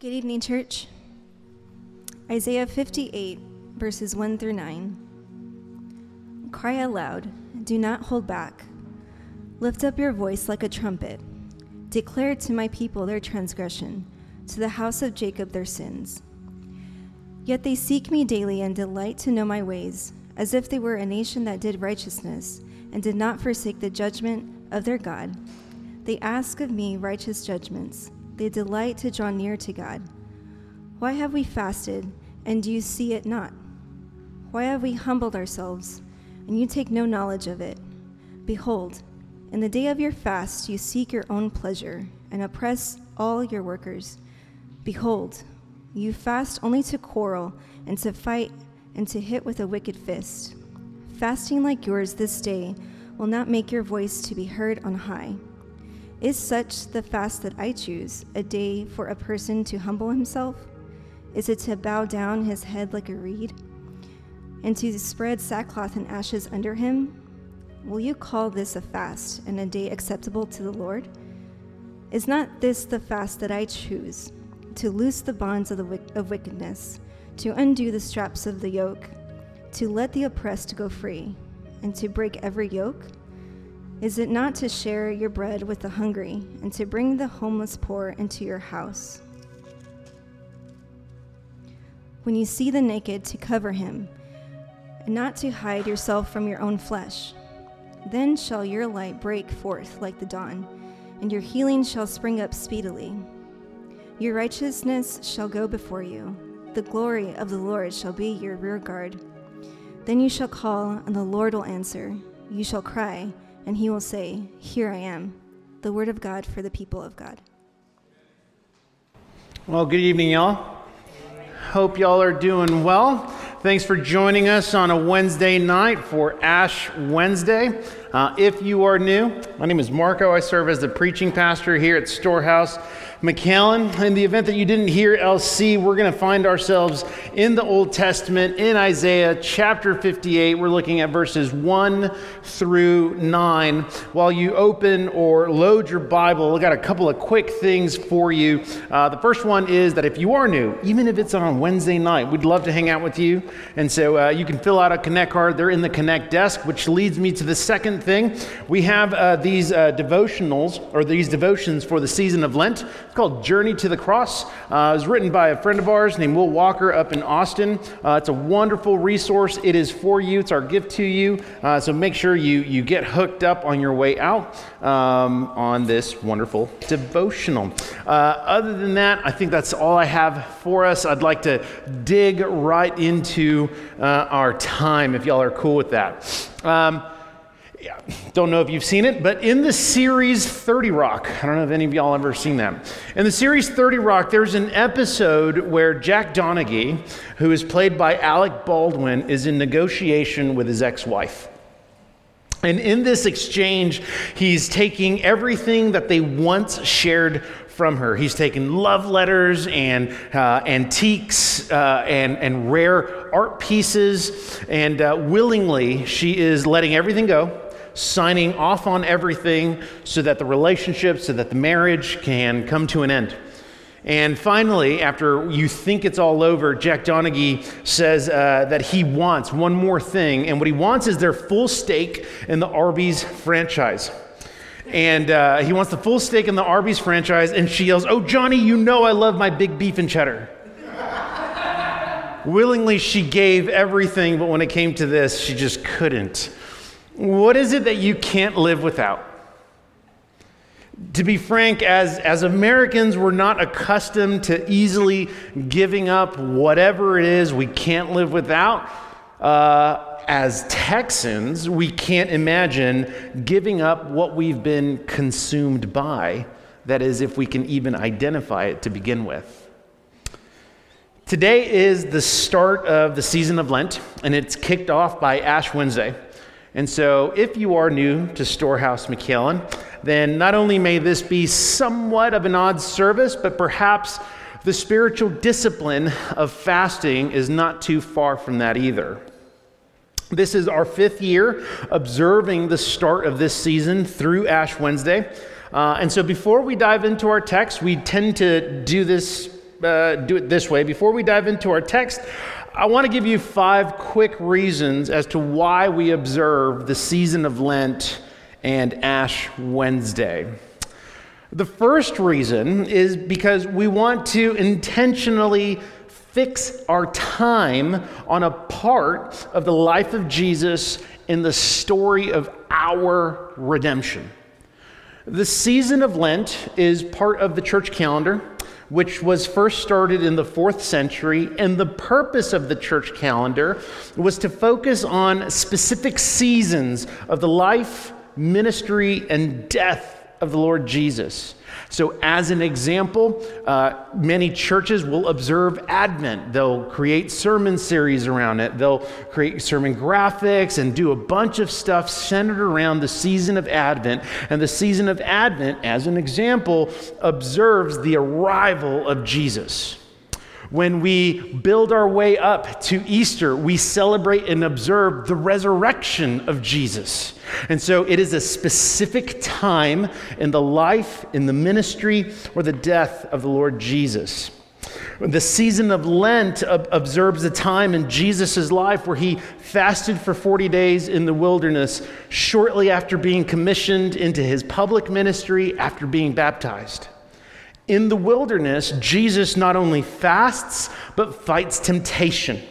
Good evening, church. Isaiah 58, verses 1 through 9. Cry aloud, do not hold back. Lift up your voice like a trumpet. Declare to my people their transgression, to the house of Jacob their sins. Yet they seek me daily and delight to know my ways, as if they were a nation that did righteousness and did not forsake the judgment of their God. They ask of me righteous judgments they delight to draw near to God. Why have we fasted, and do you see it not? Why have we humbled ourselves, and you take no knowledge of it? Behold, in the day of your fast you seek your own pleasure, and oppress all your workers. Behold, you fast only to quarrel, and to fight, and to hit with a wicked fist. Fasting like yours this day will not make your voice to be heard on high. Is such the fast that I choose, a day for a person to humble himself? Is it to bow down his head like a reed, and to spread sackcloth and ashes under him? Will you call this a fast and a day acceptable to the Lord? Is not this the fast that I choose, to loose the bonds of, the, of wickedness, to undo the straps of the yoke, to let the oppressed go free, and to break every yoke? Is it not to share your bread with the hungry and to bring the homeless poor into your house? When you see the naked, to cover him, and not to hide yourself from your own flesh. Then shall your light break forth like the dawn, and your healing shall spring up speedily. Your righteousness shall go before you, the glory of the Lord shall be your rear guard. Then you shall call, and the Lord will answer. You shall cry, and he will say, Here I am, the word of God for the people of God. Well, good evening, y'all. Hope y'all are doing well. Thanks for joining us on a Wednesday night for Ash Wednesday. Uh, if you are new, my name is Marco. I serve as the preaching pastor here at Storehouse McAllen. In the event that you didn't hear LC, we're going to find ourselves in the Old Testament in Isaiah chapter 58. We're looking at verses 1 through 9. While you open or load your Bible, I've got a couple of quick things for you. Uh, the first one is that if you are new, even if it's on Wednesday night, we'd love to hang out with you. And so uh, you can fill out a Connect card. They're in the Connect desk, which leads me to the second thing. We have uh, these uh, devotionals or these devotions for the season of Lent. It's called Journey to the Cross. Uh, it was written by a friend of ours named Will Walker up in Austin. Uh, it's a wonderful resource. It is for you. It's our gift to you. Uh, so make sure you, you get hooked up on your way out um, on this wonderful devotional. Uh, other than that, I think that's all I have for us. I'd like to dig right into uh, our time if y'all are cool with that. Um, yeah, don't know if you've seen it, but in the series 30 Rock, I don't know if any of y'all ever seen that. In the series 30 Rock, there's an episode where Jack Donaghy, who is played by Alec Baldwin, is in negotiation with his ex wife. And in this exchange, he's taking everything that they once shared from her. He's taken love letters and uh, antiques uh, and, and rare art pieces, and uh, willingly, she is letting everything go signing off on everything so that the relationship, so that the marriage can come to an end. And finally, after you think it's all over, Jack Donaghy says uh, that he wants one more thing. And what he wants is their full stake in the Arby's franchise. And uh, he wants the full stake in the Arby's franchise. And she yells, Oh, Johnny, you know I love my big beef and cheddar. Willingly, she gave everything, but when it came to this, she just couldn't. What is it that you can't live without? To be frank, as, as Americans, we're not accustomed to easily giving up whatever it is we can't live without. Uh, as Texans, we can't imagine giving up what we've been consumed by. That is, if we can even identify it to begin with. Today is the start of the season of Lent, and it's kicked off by Ash Wednesday. And so, if you are new to Storehouse McAllen, then not only may this be somewhat of an odd service, but perhaps the spiritual discipline of fasting is not too far from that either. This is our fifth year observing the start of this season through Ash Wednesday. Uh, and so, before we dive into our text, we tend to do this uh, do it this way. Before we dive into our text, I want to give you five quick reasons as to why we observe the season of Lent and Ash Wednesday. The first reason is because we want to intentionally fix our time on a part of the life of Jesus in the story of our redemption. The season of Lent is part of the church calendar, which was first started in the fourth century. And the purpose of the church calendar was to focus on specific seasons of the life, ministry, and death of the Lord Jesus. So, as an example, uh, many churches will observe Advent. They'll create sermon series around it, they'll create sermon graphics and do a bunch of stuff centered around the season of Advent. And the season of Advent, as an example, observes the arrival of Jesus. When we build our way up to Easter, we celebrate and observe the resurrection of Jesus. And so it is a specific time in the life, in the ministry, or the death of the Lord Jesus. The season of Lent observes a time in Jesus' life where he fasted for 40 days in the wilderness shortly after being commissioned into his public ministry after being baptized. In the wilderness, Jesus not only fasts, but fights temptation.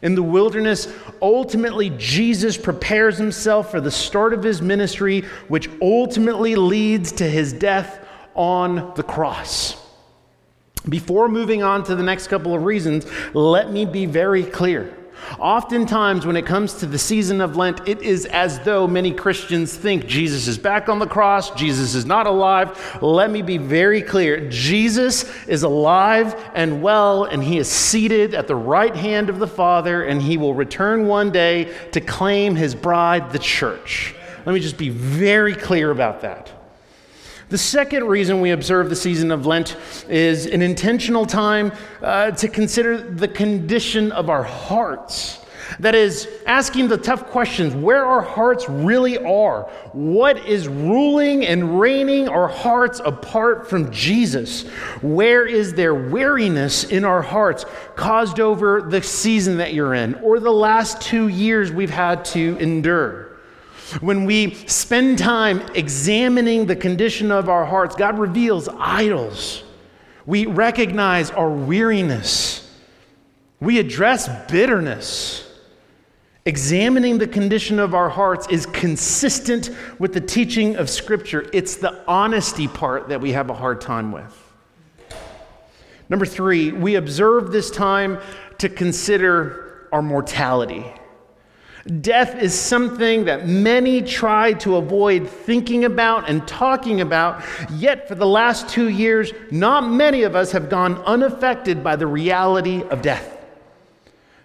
In the wilderness, ultimately, Jesus prepares himself for the start of his ministry, which ultimately leads to his death on the cross. Before moving on to the next couple of reasons, let me be very clear. Oftentimes, when it comes to the season of Lent, it is as though many Christians think Jesus is back on the cross, Jesus is not alive. Let me be very clear Jesus is alive and well, and he is seated at the right hand of the Father, and he will return one day to claim his bride, the church. Let me just be very clear about that. The second reason we observe the season of Lent is an intentional time uh, to consider the condition of our hearts. That is, asking the tough questions where our hearts really are. What is ruling and reigning our hearts apart from Jesus? Where is there weariness in our hearts caused over the season that you're in or the last two years we've had to endure? When we spend time examining the condition of our hearts, God reveals idols. We recognize our weariness. We address bitterness. Examining the condition of our hearts is consistent with the teaching of Scripture. It's the honesty part that we have a hard time with. Number three, we observe this time to consider our mortality. Death is something that many try to avoid thinking about and talking about, yet, for the last two years, not many of us have gone unaffected by the reality of death.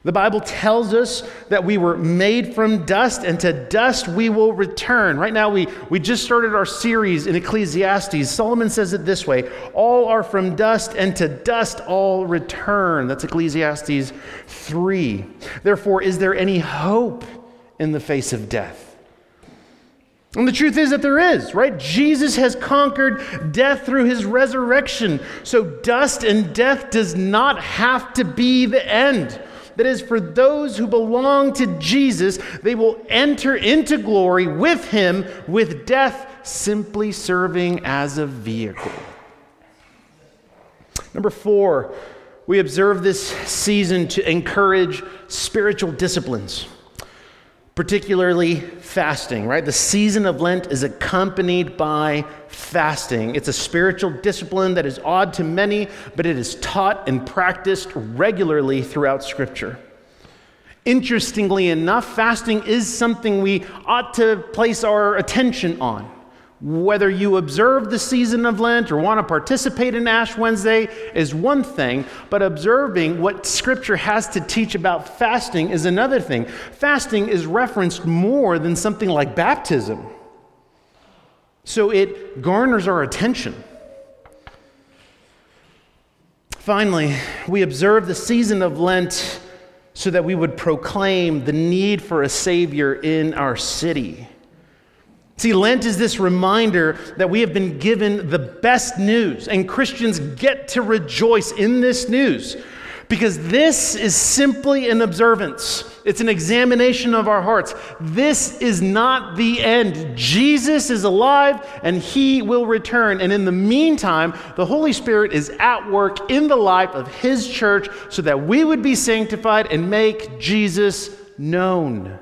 The Bible tells us that we were made from dust, and to dust we will return. Right now, we, we just started our series in Ecclesiastes. Solomon says it this way All are from dust, and to dust all return. That's Ecclesiastes 3. Therefore, is there any hope in the face of death? And the truth is that there is, right? Jesus has conquered death through his resurrection. So dust and death does not have to be the end. That is, for those who belong to Jesus, they will enter into glory with him, with death simply serving as a vehicle. Number four, we observe this season to encourage spiritual disciplines particularly fasting, right? The season of Lent is accompanied by fasting. It's a spiritual discipline that is odd to many, but it is taught and practiced regularly throughout Scripture. Interestingly enough, fasting is something we ought to place our attention on. Whether you observe the season of Lent or want to participate in Ash Wednesday is one thing, but observing what Scripture has to teach about fasting is another thing. Fasting is referenced more than something like baptism, so it garners our attention. Finally, we observe the season of Lent so that we would proclaim the need for a Savior in our city. See, Lent is this reminder that we have been given the best news, and Christians get to rejoice in this news because this is simply an observance. It's an examination of our hearts. This is not the end. Jesus is alive and he will return. And in the meantime, the Holy Spirit is at work in the life of his church so that we would be sanctified and make Jesus known.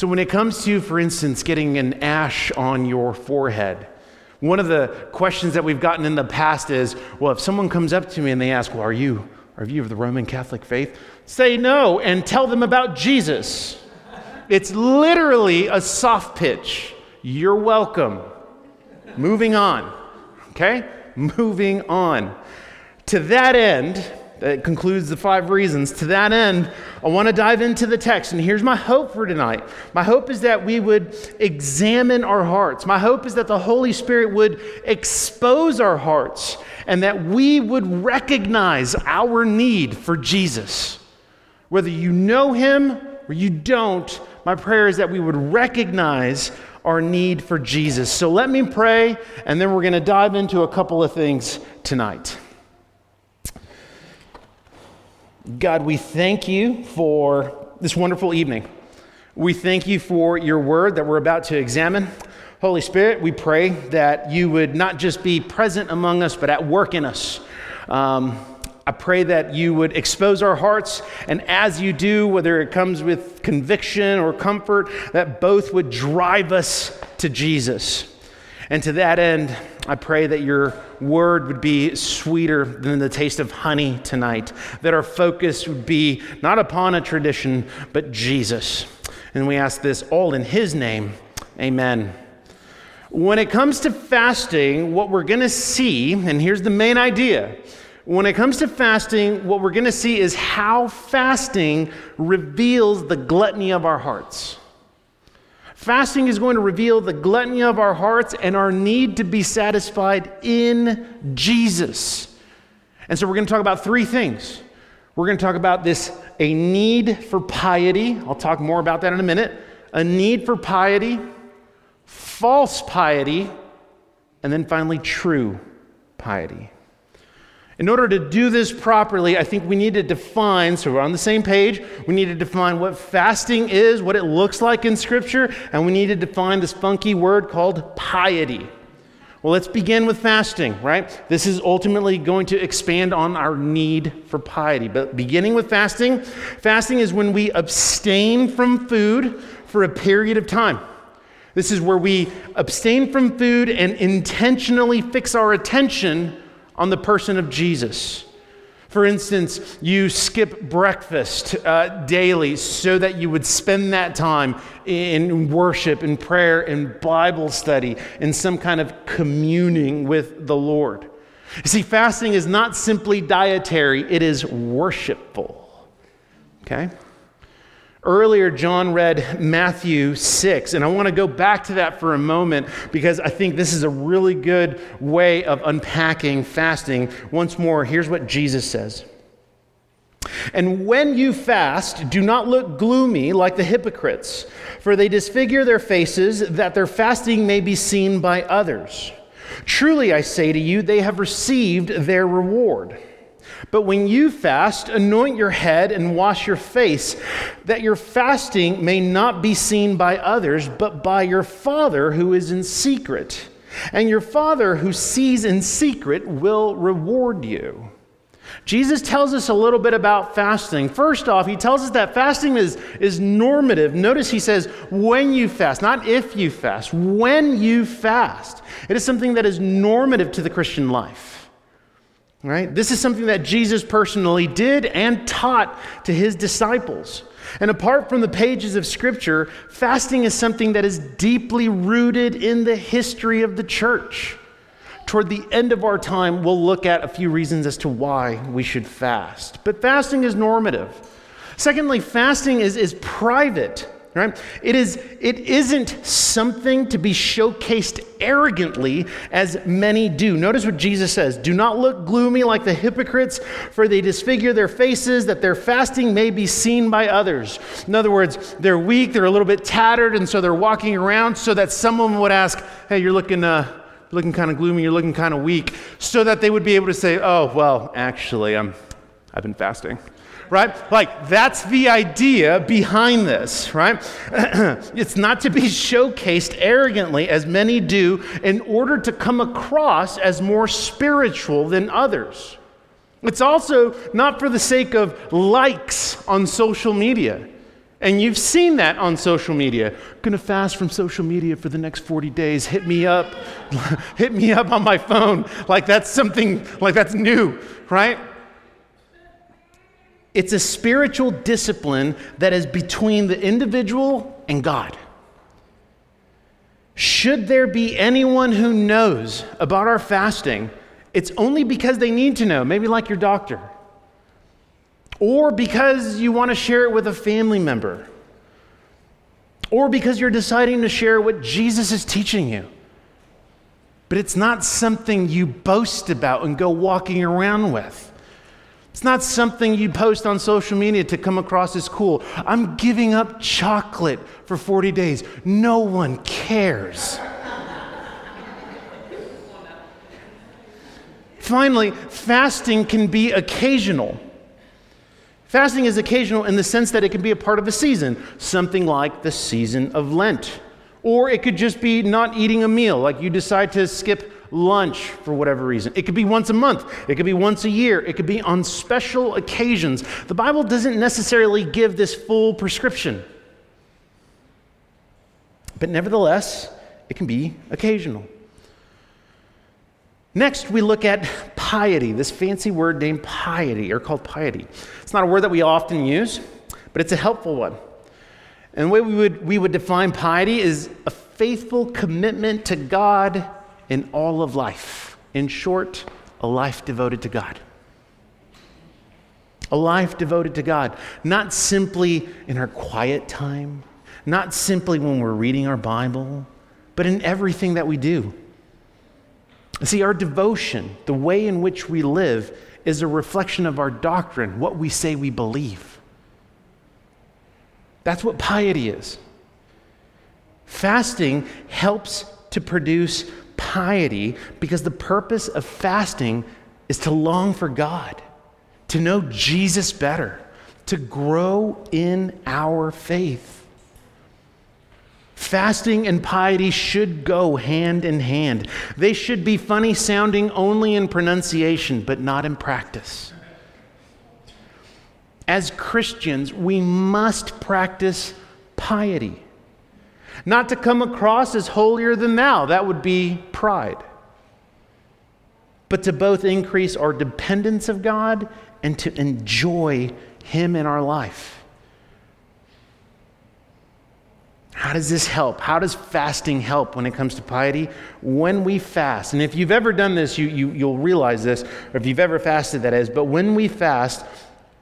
So, when it comes to, for instance, getting an ash on your forehead, one of the questions that we've gotten in the past is well, if someone comes up to me and they ask, well, are you, are you of the Roman Catholic faith? Say no and tell them about Jesus. It's literally a soft pitch. You're welcome. Moving on. Okay? Moving on. To that end, that concludes the five reasons. To that end, I want to dive into the text. And here's my hope for tonight. My hope is that we would examine our hearts. My hope is that the Holy Spirit would expose our hearts and that we would recognize our need for Jesus. Whether you know him or you don't, my prayer is that we would recognize our need for Jesus. So let me pray, and then we're going to dive into a couple of things tonight. God, we thank you for this wonderful evening. We thank you for your word that we're about to examine. Holy Spirit, we pray that you would not just be present among us, but at work in us. Um, I pray that you would expose our hearts, and as you do, whether it comes with conviction or comfort, that both would drive us to Jesus. And to that end, I pray that your word would be sweeter than the taste of honey tonight, that our focus would be not upon a tradition, but Jesus. And we ask this all in his name. Amen. When it comes to fasting, what we're going to see, and here's the main idea when it comes to fasting, what we're going to see is how fasting reveals the gluttony of our hearts. Fasting is going to reveal the gluttony of our hearts and our need to be satisfied in Jesus. And so we're going to talk about three things. We're going to talk about this a need for piety. I'll talk more about that in a minute. A need for piety, false piety, and then finally true piety. In order to do this properly, I think we need to define, so we're on the same page, we need to define what fasting is, what it looks like in Scripture, and we need to define this funky word called piety. Well, let's begin with fasting, right? This is ultimately going to expand on our need for piety. But beginning with fasting, fasting is when we abstain from food for a period of time. This is where we abstain from food and intentionally fix our attention on the person of Jesus. For instance, you skip breakfast uh, daily so that you would spend that time in worship, in prayer, in Bible study, in some kind of communing with the Lord. You see, fasting is not simply dietary, it is worshipful. Okay? Earlier, John read Matthew 6, and I want to go back to that for a moment because I think this is a really good way of unpacking fasting. Once more, here's what Jesus says. And when you fast, do not look gloomy like the hypocrites, for they disfigure their faces that their fasting may be seen by others. Truly, I say to you, they have received their reward. But when you fast, anoint your head and wash your face, that your fasting may not be seen by others, but by your Father who is in secret. And your Father who sees in secret will reward you. Jesus tells us a little bit about fasting. First off, he tells us that fasting is, is normative. Notice he says, when you fast, not if you fast, when you fast. It is something that is normative to the Christian life. Right? This is something that Jesus personally did and taught to his disciples. And apart from the pages of Scripture, fasting is something that is deeply rooted in the history of the church. Toward the end of our time, we'll look at a few reasons as to why we should fast. But fasting is normative. Secondly, fasting is, is private. Right? It, is, it isn't something to be showcased arrogantly as many do. Notice what Jesus says Do not look gloomy like the hypocrites, for they disfigure their faces that their fasting may be seen by others. In other words, they're weak, they're a little bit tattered, and so they're walking around so that someone would ask, Hey, you're looking, uh, looking kind of gloomy, you're looking kind of weak, so that they would be able to say, Oh, well, actually, I'm, I've been fasting right? Like, that's the idea behind this, right? it's not to be showcased arrogantly, as many do, in order to come across as more spiritual than others. It's also not for the sake of likes on social media. And you've seen that on social media. Gonna fast from social media for the next 40 days. Hit me up. Hit me up on my phone. Like that's something, like that's new, right? It's a spiritual discipline that is between the individual and God. Should there be anyone who knows about our fasting, it's only because they need to know, maybe like your doctor, or because you want to share it with a family member, or because you're deciding to share what Jesus is teaching you. But it's not something you boast about and go walking around with. It's not something you post on social media to come across as cool. I'm giving up chocolate for 40 days. No one cares. Finally, fasting can be occasional. Fasting is occasional in the sense that it can be a part of a season, something like the season of Lent. Or it could just be not eating a meal, like you decide to skip lunch for whatever reason. It could be once a month, it could be once a year, it could be on special occasions. The Bible doesn't necessarily give this full prescription. But nevertheless, it can be occasional. Next, we look at piety, this fancy word named piety, or called piety. It's not a word that we often use, but it's a helpful one. And the way we would, we would define piety is a faithful commitment to God in all of life. In short, a life devoted to God. A life devoted to God, not simply in our quiet time, not simply when we're reading our Bible, but in everything that we do. See, our devotion, the way in which we live, is a reflection of our doctrine, what we say we believe. That's what piety is. Fasting helps to produce piety because the purpose of fasting is to long for God, to know Jesus better, to grow in our faith. Fasting and piety should go hand in hand. They should be funny sounding only in pronunciation, but not in practice. As Christians, we must practice piety. Not to come across as holier than thou, that would be pride. But to both increase our dependence of God and to enjoy Him in our life. How does this help? How does fasting help when it comes to piety? When we fast, and if you've ever done this, you, you, you'll realize this, or if you've ever fasted, that is, but when we fast,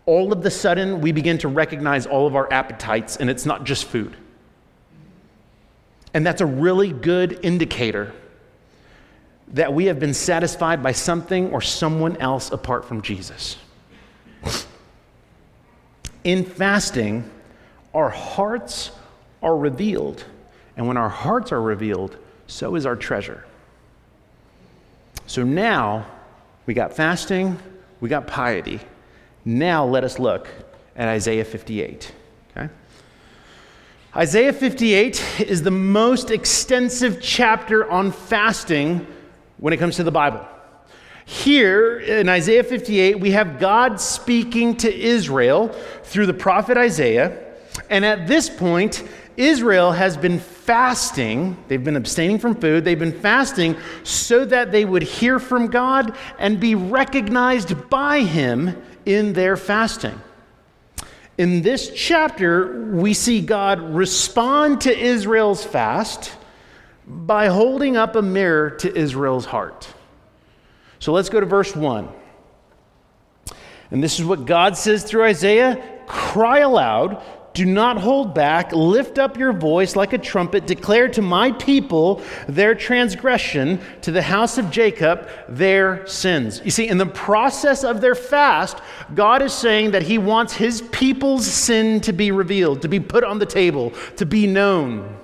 all of the sudden we begin to recognize all of our appetites, and it's not just food. And that's a really good indicator that we have been satisfied by something or someone else apart from Jesus. In fasting, our hearts are revealed. And when our hearts are revealed, so is our treasure. So now we got fasting, we got piety. Now let us look at Isaiah 58. Isaiah 58 is the most extensive chapter on fasting when it comes to the Bible. Here in Isaiah 58, we have God speaking to Israel through the prophet Isaiah. And at this point, Israel has been fasting. They've been abstaining from food. They've been fasting so that they would hear from God and be recognized by Him in their fasting. In this chapter, we see God respond to Israel's fast by holding up a mirror to Israel's heart. So let's go to verse 1. And this is what God says through Isaiah Cry aloud, Do not hold back. Lift up your voice like a trumpet. Declare to my people their transgression, to the house of Jacob their sins. You see, in the process of their fast, God is saying that He wants His people's sin to be revealed, to be put on the table, to be known.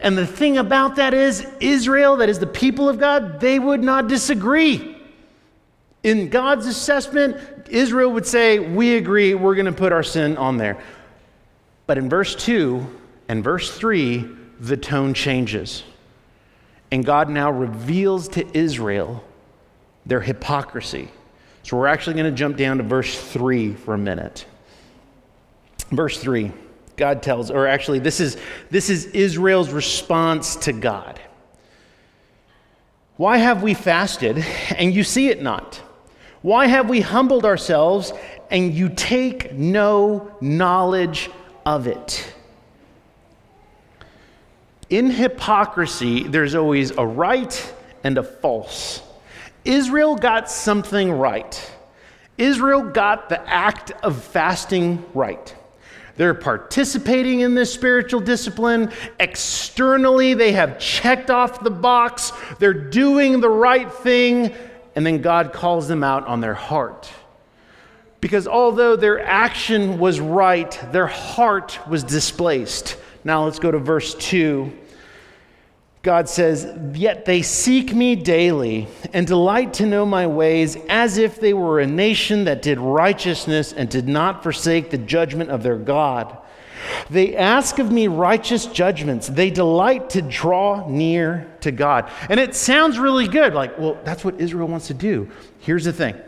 And the thing about that is, Israel, that is the people of God, they would not disagree. In God's assessment, Israel would say, We agree, we're going to put our sin on there. But in verse 2 and verse 3, the tone changes. And God now reveals to Israel their hypocrisy. So we're actually going to jump down to verse 3 for a minute. Verse 3. God tells, or actually, this is, this is Israel's response to God. Why have we fasted and you see it not? Why have we humbled ourselves and you take no knowledge of it? In hypocrisy, there's always a right and a false. Israel got something right. Israel got the act of fasting right. They're participating in this spiritual discipline. Externally, they have checked off the box. They're doing the right thing. And then God calls them out on their heart. Because although their action was right, their heart was displaced. Now let's go to verse 2. God says, Yet they seek me daily and delight to know my ways, as if they were a nation that did righteousness and did not forsake the judgment of their God. They ask of me righteous judgments. They delight to draw near to God. And it sounds really good. Like, well, that's what Israel wants to do. Here's the thing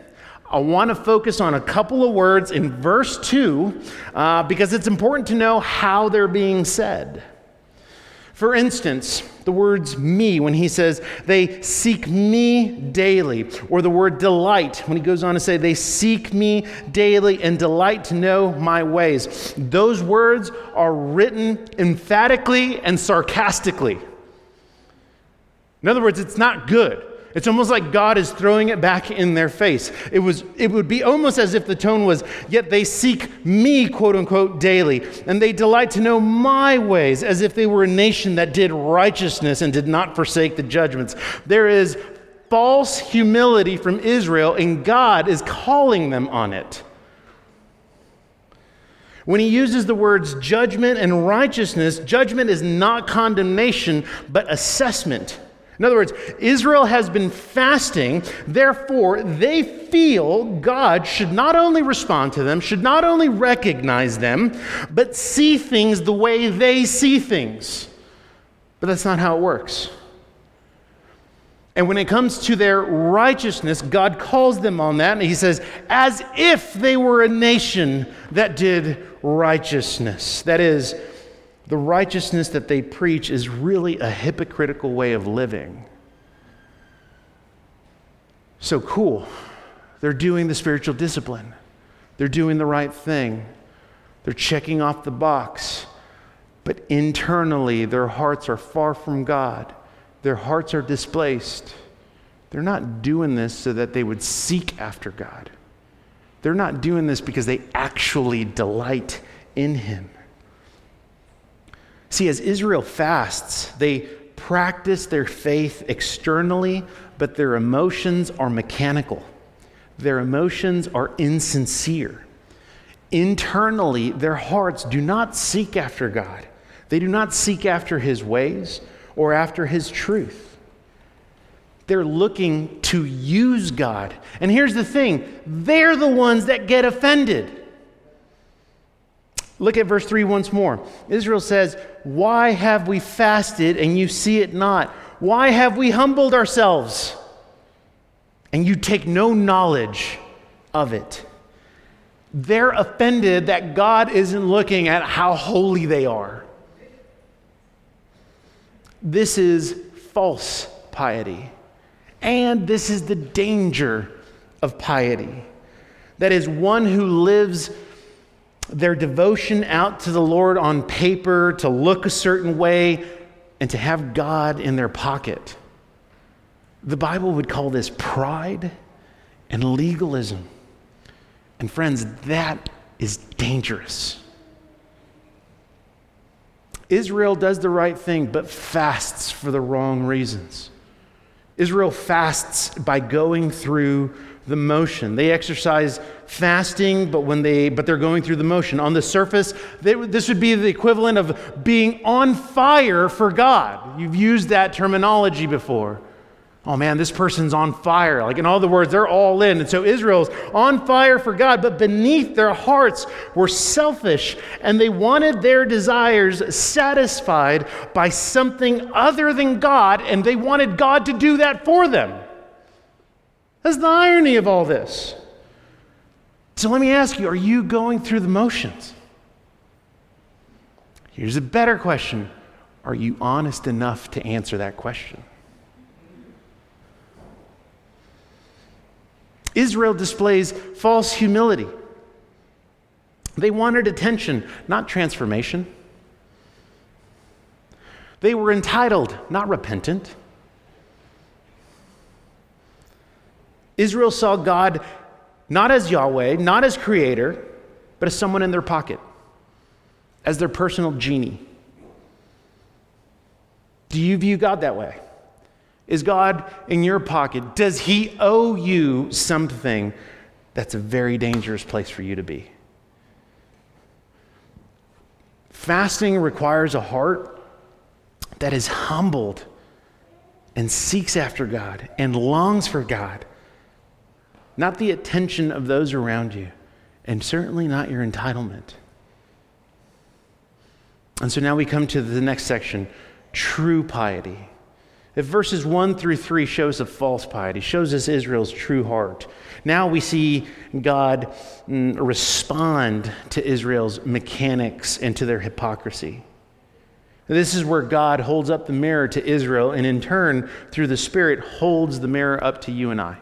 I want to focus on a couple of words in verse 2 uh, because it's important to know how they're being said. For instance, the words me when he says they seek me daily, or the word delight when he goes on to say they seek me daily and delight to know my ways. Those words are written emphatically and sarcastically. In other words, it's not good. It's almost like God is throwing it back in their face. It, was, it would be almost as if the tone was, Yet they seek me, quote unquote, daily, and they delight to know my ways, as if they were a nation that did righteousness and did not forsake the judgments. There is false humility from Israel, and God is calling them on it. When he uses the words judgment and righteousness, judgment is not condemnation, but assessment. In other words, Israel has been fasting, therefore, they feel God should not only respond to them, should not only recognize them, but see things the way they see things. But that's not how it works. And when it comes to their righteousness, God calls them on that, and He says, as if they were a nation that did righteousness. That is, the righteousness that they preach is really a hypocritical way of living. So cool. They're doing the spiritual discipline, they're doing the right thing, they're checking off the box. But internally, their hearts are far from God. Their hearts are displaced. They're not doing this so that they would seek after God. They're not doing this because they actually delight in Him. See, as Israel fasts, they practice their faith externally, but their emotions are mechanical. Their emotions are insincere. Internally, their hearts do not seek after God. They do not seek after His ways or after His truth. They're looking to use God. And here's the thing they're the ones that get offended. Look at verse 3 once more. Israel says, Why have we fasted and you see it not? Why have we humbled ourselves and you take no knowledge of it? They're offended that God isn't looking at how holy they are. This is false piety. And this is the danger of piety. That is, one who lives their devotion out to the Lord on paper, to look a certain way, and to have God in their pocket. The Bible would call this pride and legalism. And friends, that is dangerous. Israel does the right thing, but fasts for the wrong reasons. Israel fasts by going through the motion. They exercise fasting, but when they but they're going through the motion. On the surface, they, this would be the equivalent of being on fire for God. You've used that terminology before oh man, this person's on fire. Like, in all the words, they're all in. And so Israel's on fire for God, but beneath their hearts were selfish and they wanted their desires satisfied by something other than God, and they wanted God to do that for them. That's the irony of all this. So let me ask you are you going through the motions? Here's a better question Are you honest enough to answer that question? Israel displays false humility. They wanted attention, not transformation. They were entitled, not repentant. Israel saw God not as Yahweh, not as creator, but as someone in their pocket, as their personal genie. Do you view God that way? Is God in your pocket? Does He owe you something? That's a very dangerous place for you to be. Fasting requires a heart that is humbled and seeks after God and longs for God, not the attention of those around you, and certainly not your entitlement. And so now we come to the next section true piety. If verses 1 through 3 shows a false piety, shows us Israel's true heart. Now we see God mm, respond to Israel's mechanics and to their hypocrisy. This is where God holds up the mirror to Israel, and in turn, through the Spirit, holds the mirror up to you and I.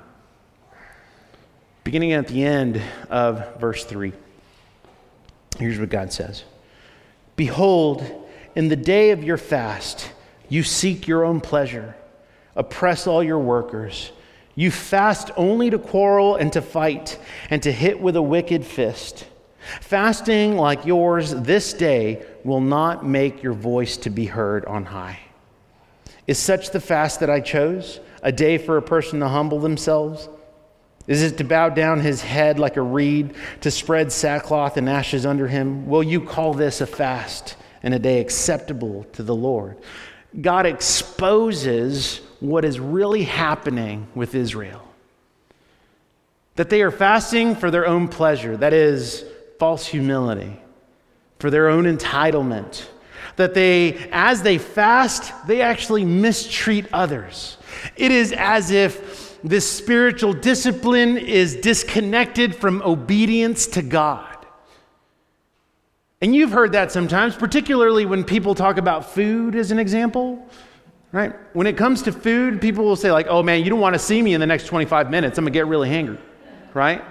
Beginning at the end of verse 3, here's what God says Behold, in the day of your fast, you seek your own pleasure, oppress all your workers. You fast only to quarrel and to fight and to hit with a wicked fist. Fasting like yours this day will not make your voice to be heard on high. Is such the fast that I chose, a day for a person to humble themselves? Is it to bow down his head like a reed, to spread sackcloth and ashes under him? Will you call this a fast and a day acceptable to the Lord? God exposes what is really happening with Israel. That they are fasting for their own pleasure, that is, false humility, for their own entitlement. That they, as they fast, they actually mistreat others. It is as if this spiritual discipline is disconnected from obedience to God. And you've heard that sometimes, particularly when people talk about food as an example, right? When it comes to food, people will say, like, oh man, you don't want to see me in the next 25 minutes. I'm going to get really hangry, right?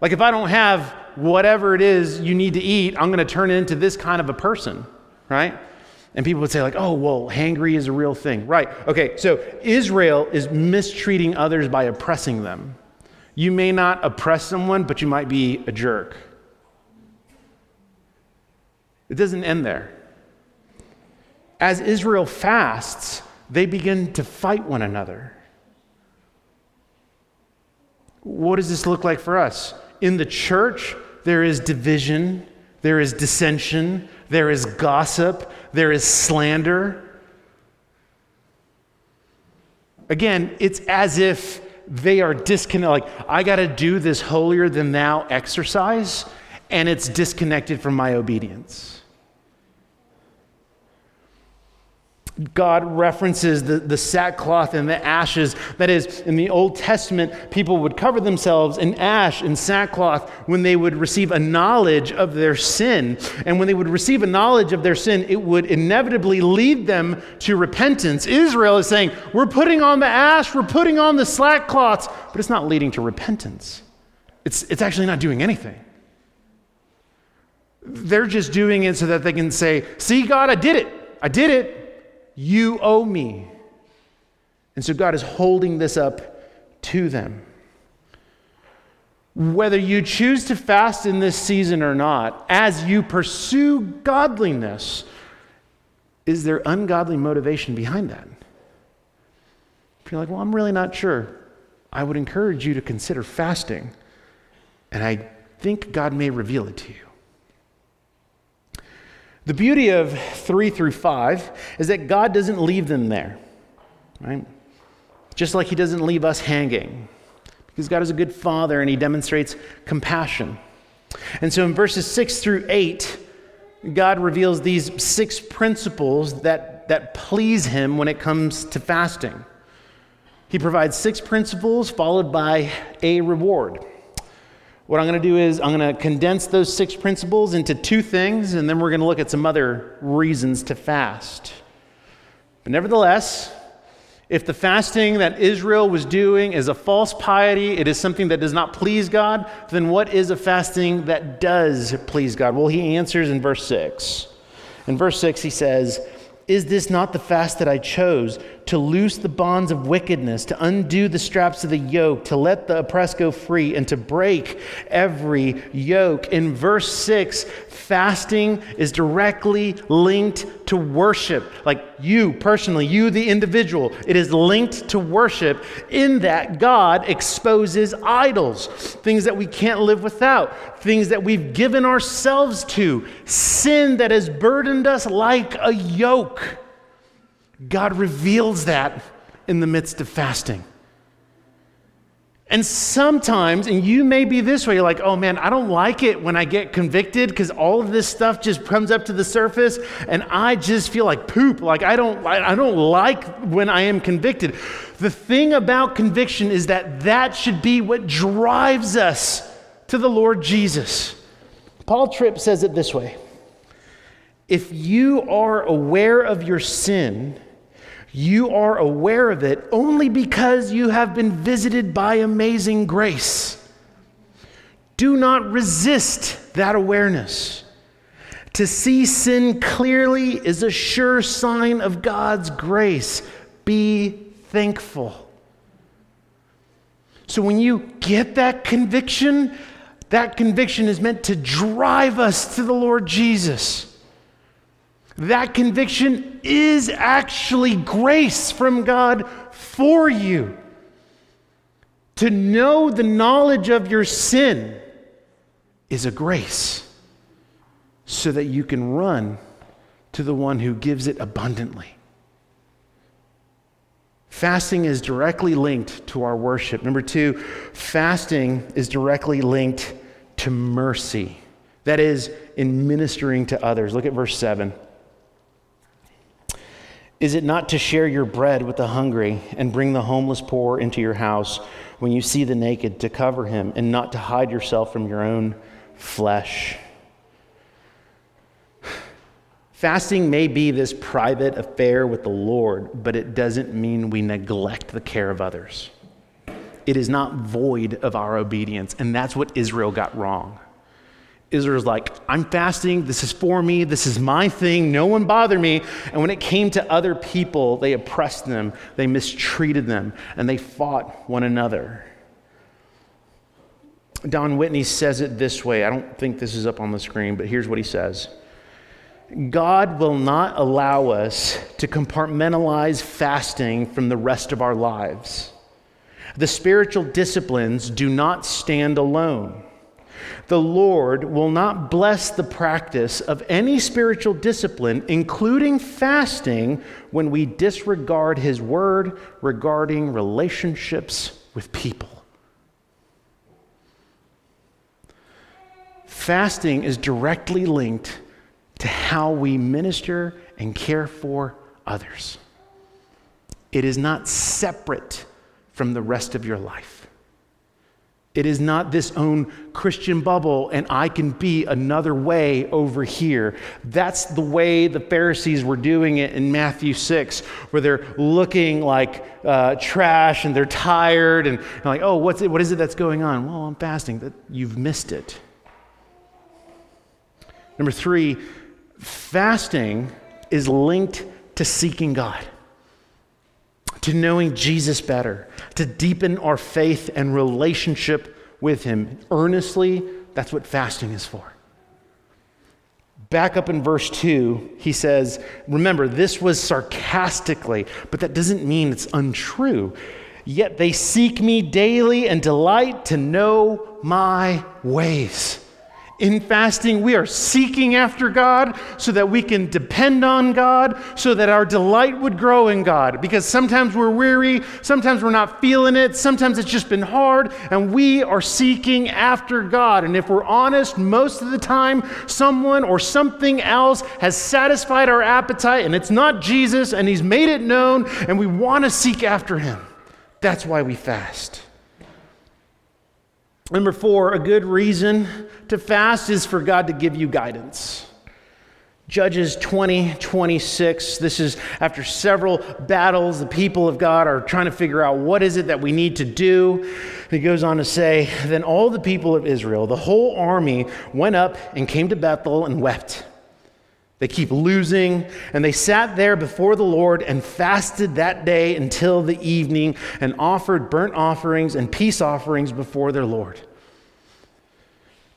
Like, if I don't have whatever it is you need to eat, I'm going to turn into this kind of a person, right? And people would say, like, oh, well, hangry is a real thing. Right. Okay, so Israel is mistreating others by oppressing them. You may not oppress someone, but you might be a jerk. It doesn't end there. As Israel fasts, they begin to fight one another. What does this look like for us? In the church, there is division, there is dissension, there is gossip, there is slander. Again, it's as if they are disconnected. Like, I got to do this holier than thou exercise, and it's disconnected from my obedience. God references the, the sackcloth and the ashes. That is, in the Old Testament, people would cover themselves in ash and sackcloth when they would receive a knowledge of their sin. And when they would receive a knowledge of their sin, it would inevitably lead them to repentance. Israel is saying, We're putting on the ash, we're putting on the sackcloths, but it's not leading to repentance. It's, it's actually not doing anything. They're just doing it so that they can say, See, God, I did it. I did it. You owe me. And so God is holding this up to them. Whether you choose to fast in this season or not, as you pursue godliness, is there ungodly motivation behind that? If you're like, well, I'm really not sure, I would encourage you to consider fasting. And I think God may reveal it to you. The beauty of three through five is that God doesn't leave them there, right? Just like He doesn't leave us hanging, because God is a good Father and He demonstrates compassion. And so in verses six through eight, God reveals these six principles that, that please Him when it comes to fasting. He provides six principles followed by a reward. What I'm going to do is I'm going to condense those six principles into two things, and then we're going to look at some other reasons to fast. But nevertheless, if the fasting that Israel was doing is a false piety, it is something that does not please God, then what is a fasting that does please God? Well, he answers in verse 6. In verse 6, he says, Is this not the fast that I chose? To loose the bonds of wickedness, to undo the straps of the yoke, to let the oppressed go free, and to break every yoke. In verse 6, fasting is directly linked to worship. Like you personally, you the individual, it is linked to worship in that God exposes idols, things that we can't live without, things that we've given ourselves to, sin that has burdened us like a yoke. God reveals that in the midst of fasting. And sometimes, and you may be this way, you're like, oh man, I don't like it when I get convicted because all of this stuff just comes up to the surface and I just feel like poop. Like I don't, I don't like when I am convicted. The thing about conviction is that that should be what drives us to the Lord Jesus. Paul Tripp says it this way If you are aware of your sin, you are aware of it only because you have been visited by amazing grace. Do not resist that awareness. To see sin clearly is a sure sign of God's grace. Be thankful. So, when you get that conviction, that conviction is meant to drive us to the Lord Jesus that conviction is actually grace from God for you. To know the knowledge of your sin is a grace so that you can run to the one who gives it abundantly. Fasting is directly linked to our worship. Number two, fasting is directly linked to mercy. That is, in ministering to others. Look at verse 7. Is it not to share your bread with the hungry and bring the homeless poor into your house when you see the naked to cover him and not to hide yourself from your own flesh? Fasting may be this private affair with the Lord, but it doesn't mean we neglect the care of others. It is not void of our obedience, and that's what Israel got wrong. Israel's like, I'm fasting. This is for me. This is my thing. No one bother me. And when it came to other people, they oppressed them, they mistreated them, and they fought one another. Don Whitney says it this way. I don't think this is up on the screen, but here's what he says God will not allow us to compartmentalize fasting from the rest of our lives. The spiritual disciplines do not stand alone. The Lord will not bless the practice of any spiritual discipline, including fasting, when we disregard His word regarding relationships with people. Fasting is directly linked to how we minister and care for others. It is not separate from the rest of your life. It is not this own Christian bubble, and I can be another way over here. That's the way the Pharisees were doing it in Matthew 6, where they're looking like uh, trash and they're tired and, and like, oh, what's it, what is it that's going on? Well, I'm fasting. That You've missed it. Number three, fasting is linked to seeking God to knowing Jesus better, to deepen our faith and relationship with Him. Earnestly, that's what fasting is for. Back up in verse 2, he says, Remember, this was sarcastically, but that doesn't mean it's untrue. Yet they seek me daily and delight to know my ways. In fasting, we are seeking after God so that we can depend on God, so that our delight would grow in God. Because sometimes we're weary, sometimes we're not feeling it, sometimes it's just been hard, and we are seeking after God. And if we're honest, most of the time, someone or something else has satisfied our appetite, and it's not Jesus, and He's made it known, and we want to seek after Him. That's why we fast. Number four, a good reason to fast is for God to give you guidance. Judges 20, 26. This is after several battles, the people of God are trying to figure out what is it that we need to do. He goes on to say, Then all the people of Israel, the whole army, went up and came to Bethel and wept. They keep losing, and they sat there before the Lord and fasted that day until the evening and offered burnt offerings and peace offerings before their Lord.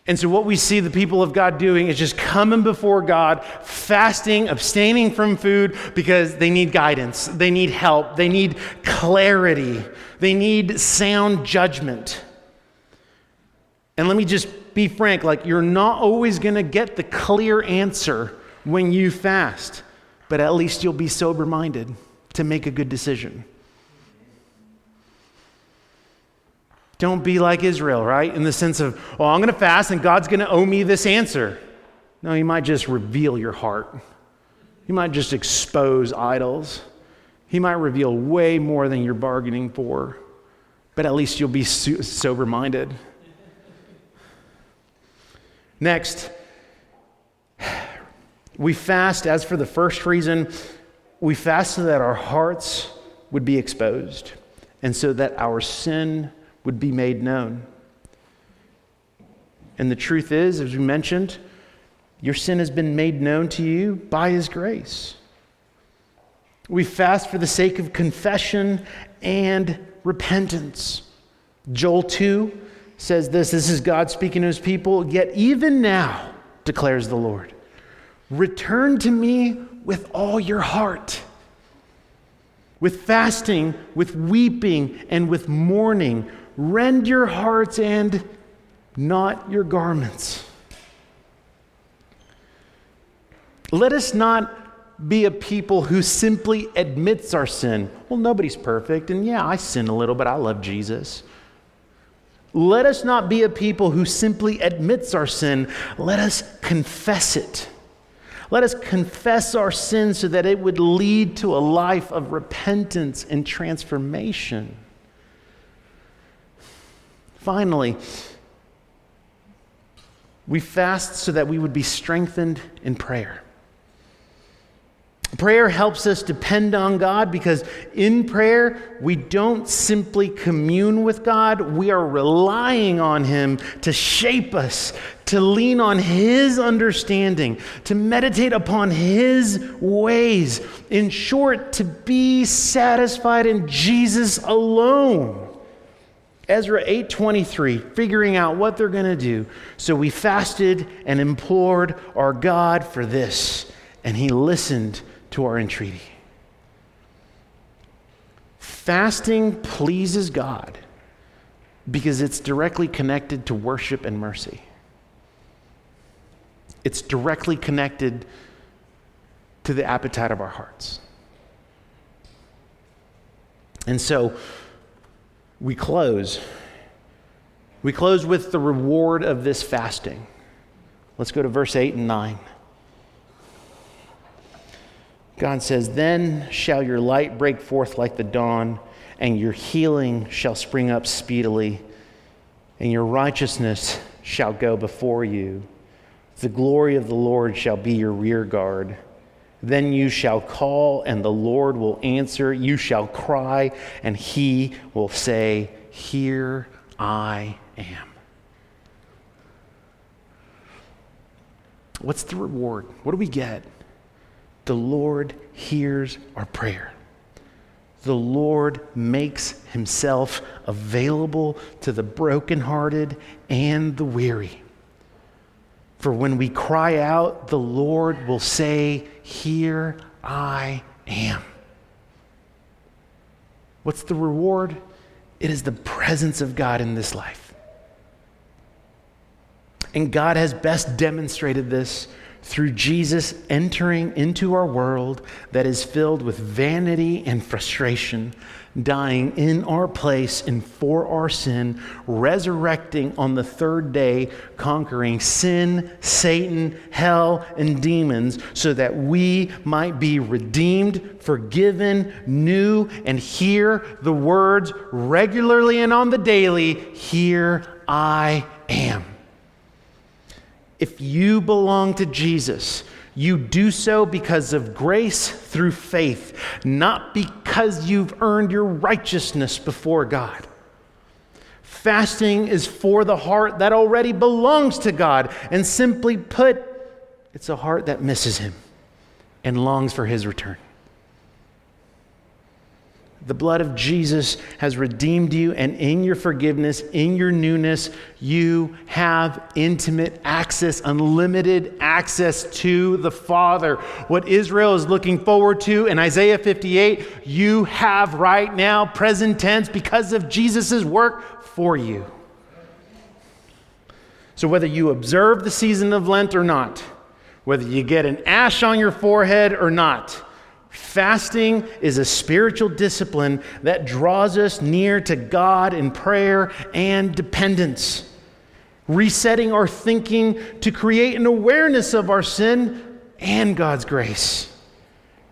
And so, what we see the people of God doing is just coming before God, fasting, abstaining from food because they need guidance, they need help, they need clarity, they need sound judgment. And let me just be frank like, you're not always going to get the clear answer when you fast, but at least you'll be sober minded to make a good decision. Don't be like Israel, right? In the sense of, well, I'm going to fast and God's going to owe me this answer. No, He might just reveal your heart. He might just expose idols. He might reveal way more than you're bargaining for, but at least you'll be sober minded. Next, we fast, as for the first reason, we fast so that our hearts would be exposed and so that our sin would be made known. And the truth is, as we mentioned, your sin has been made known to you by His grace. We fast for the sake of confession and repentance. Joel 2 says this this is God speaking to His people, yet even now, declares the Lord. Return to me with all your heart. With fasting, with weeping, and with mourning, rend your hearts and not your garments. Let us not be a people who simply admits our sin. Well, nobody's perfect, and yeah, I sin a little, but I love Jesus. Let us not be a people who simply admits our sin. Let us confess it. Let us confess our sins so that it would lead to a life of repentance and transformation. Finally, we fast so that we would be strengthened in prayer. Prayer helps us depend on God because in prayer, we don't simply commune with God, we are relying on Him to shape us, to lean on His understanding, to meditate upon His ways. In short, to be satisfied in Jesus alone. Ezra 8:23 figuring out what they're going to do. So we fasted and implored our God for this, and he listened to our entreaty. Fasting pleases God because it's directly connected to worship and mercy. It's directly connected to the appetite of our hearts. And so we close. We close with the reward of this fasting. Let's go to verse 8 and 9. God says, Then shall your light break forth like the dawn, and your healing shall spring up speedily, and your righteousness shall go before you. The glory of the Lord shall be your rear guard. Then you shall call, and the Lord will answer. You shall cry, and he will say, Here I am. What's the reward? What do we get? The Lord hears our prayer. The Lord makes himself available to the brokenhearted and the weary. For when we cry out, the Lord will say, Here I am. What's the reward? It is the presence of God in this life. And God has best demonstrated this through Jesus entering into our world that is filled with vanity and frustration, dying in our place and for our sin, resurrecting on the third day, conquering sin, Satan, hell, and demons, so that we might be redeemed, forgiven, new, and hear the words regularly and on the daily Here I am. If you belong to Jesus, you do so because of grace through faith, not because you've earned your righteousness before God. Fasting is for the heart that already belongs to God, and simply put, it's a heart that misses Him and longs for His return. The blood of Jesus has redeemed you, and in your forgiveness, in your newness, you have intimate access, unlimited access to the Father. What Israel is looking forward to in Isaiah 58, you have right now, present tense, because of Jesus' work for you. So, whether you observe the season of Lent or not, whether you get an ash on your forehead or not, Fasting is a spiritual discipline that draws us near to God in prayer and dependence. Resetting our thinking to create an awareness of our sin and God's grace.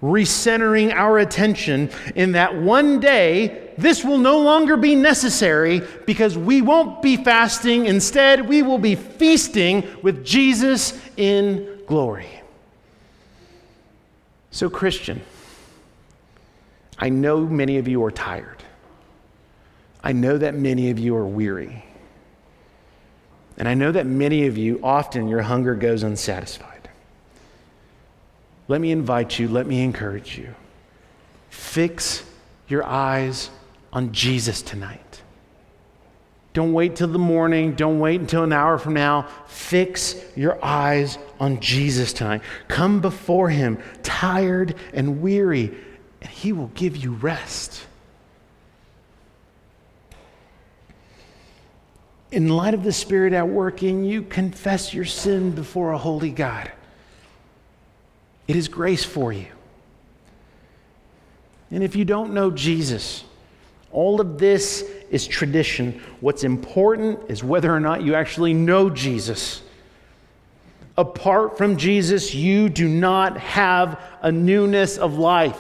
Recentering our attention in that one day this will no longer be necessary because we won't be fasting. Instead, we will be feasting with Jesus in glory. So, Christian, I know many of you are tired. I know that many of you are weary. And I know that many of you, often your hunger goes unsatisfied. Let me invite you, let me encourage you. Fix your eyes on Jesus tonight. Don't wait till the morning. Don't wait until an hour from now. Fix your eyes on Jesus tonight. Come before Him, tired and weary, and He will give you rest. In light of the Spirit at work in you, confess your sin before a holy God. It is grace for you. And if you don't know Jesus, all of this is tradition. What's important is whether or not you actually know Jesus. Apart from Jesus, you do not have a newness of life.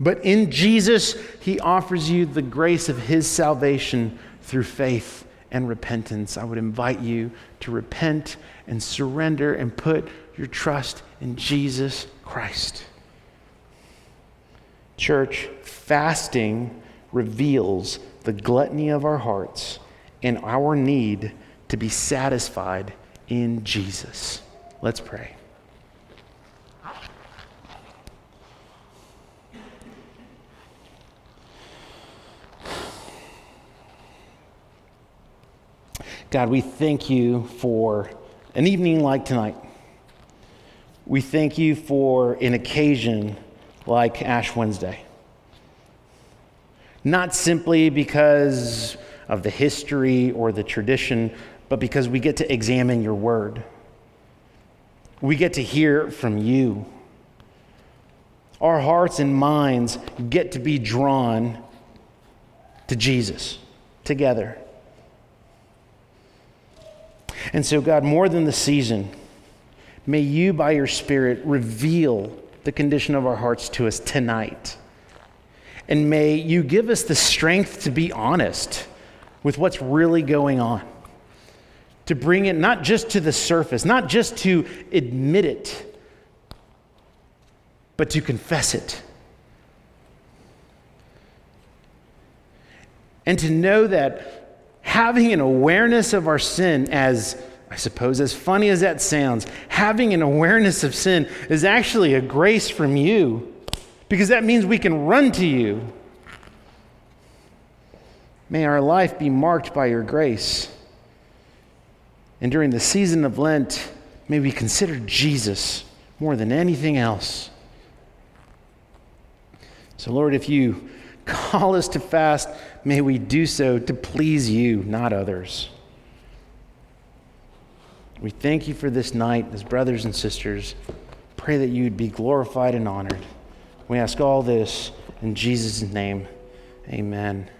But in Jesus, he offers you the grace of his salvation through faith and repentance. I would invite you to repent and surrender and put your trust in Jesus Christ. Church, fasting reveals the gluttony of our hearts and our need to be satisfied in Jesus. Let's pray. God, we thank you for an evening like tonight. We thank you for an occasion like Ash Wednesday. Not simply because of the history or the tradition, but because we get to examine your word. We get to hear from you. Our hearts and minds get to be drawn to Jesus together. And so, God, more than the season, may you, by your Spirit, reveal the condition of our hearts to us tonight. And may you give us the strength to be honest with what's really going on. To bring it not just to the surface, not just to admit it, but to confess it. And to know that having an awareness of our sin, as I suppose, as funny as that sounds, having an awareness of sin is actually a grace from you because that means we can run to you. May our life be marked by your grace. And during the season of Lent, may we consider Jesus more than anything else. So, Lord, if you call us to fast, may we do so to please you, not others. We thank you for this night as brothers and sisters. Pray that you would be glorified and honored. We ask all this in Jesus' name. Amen.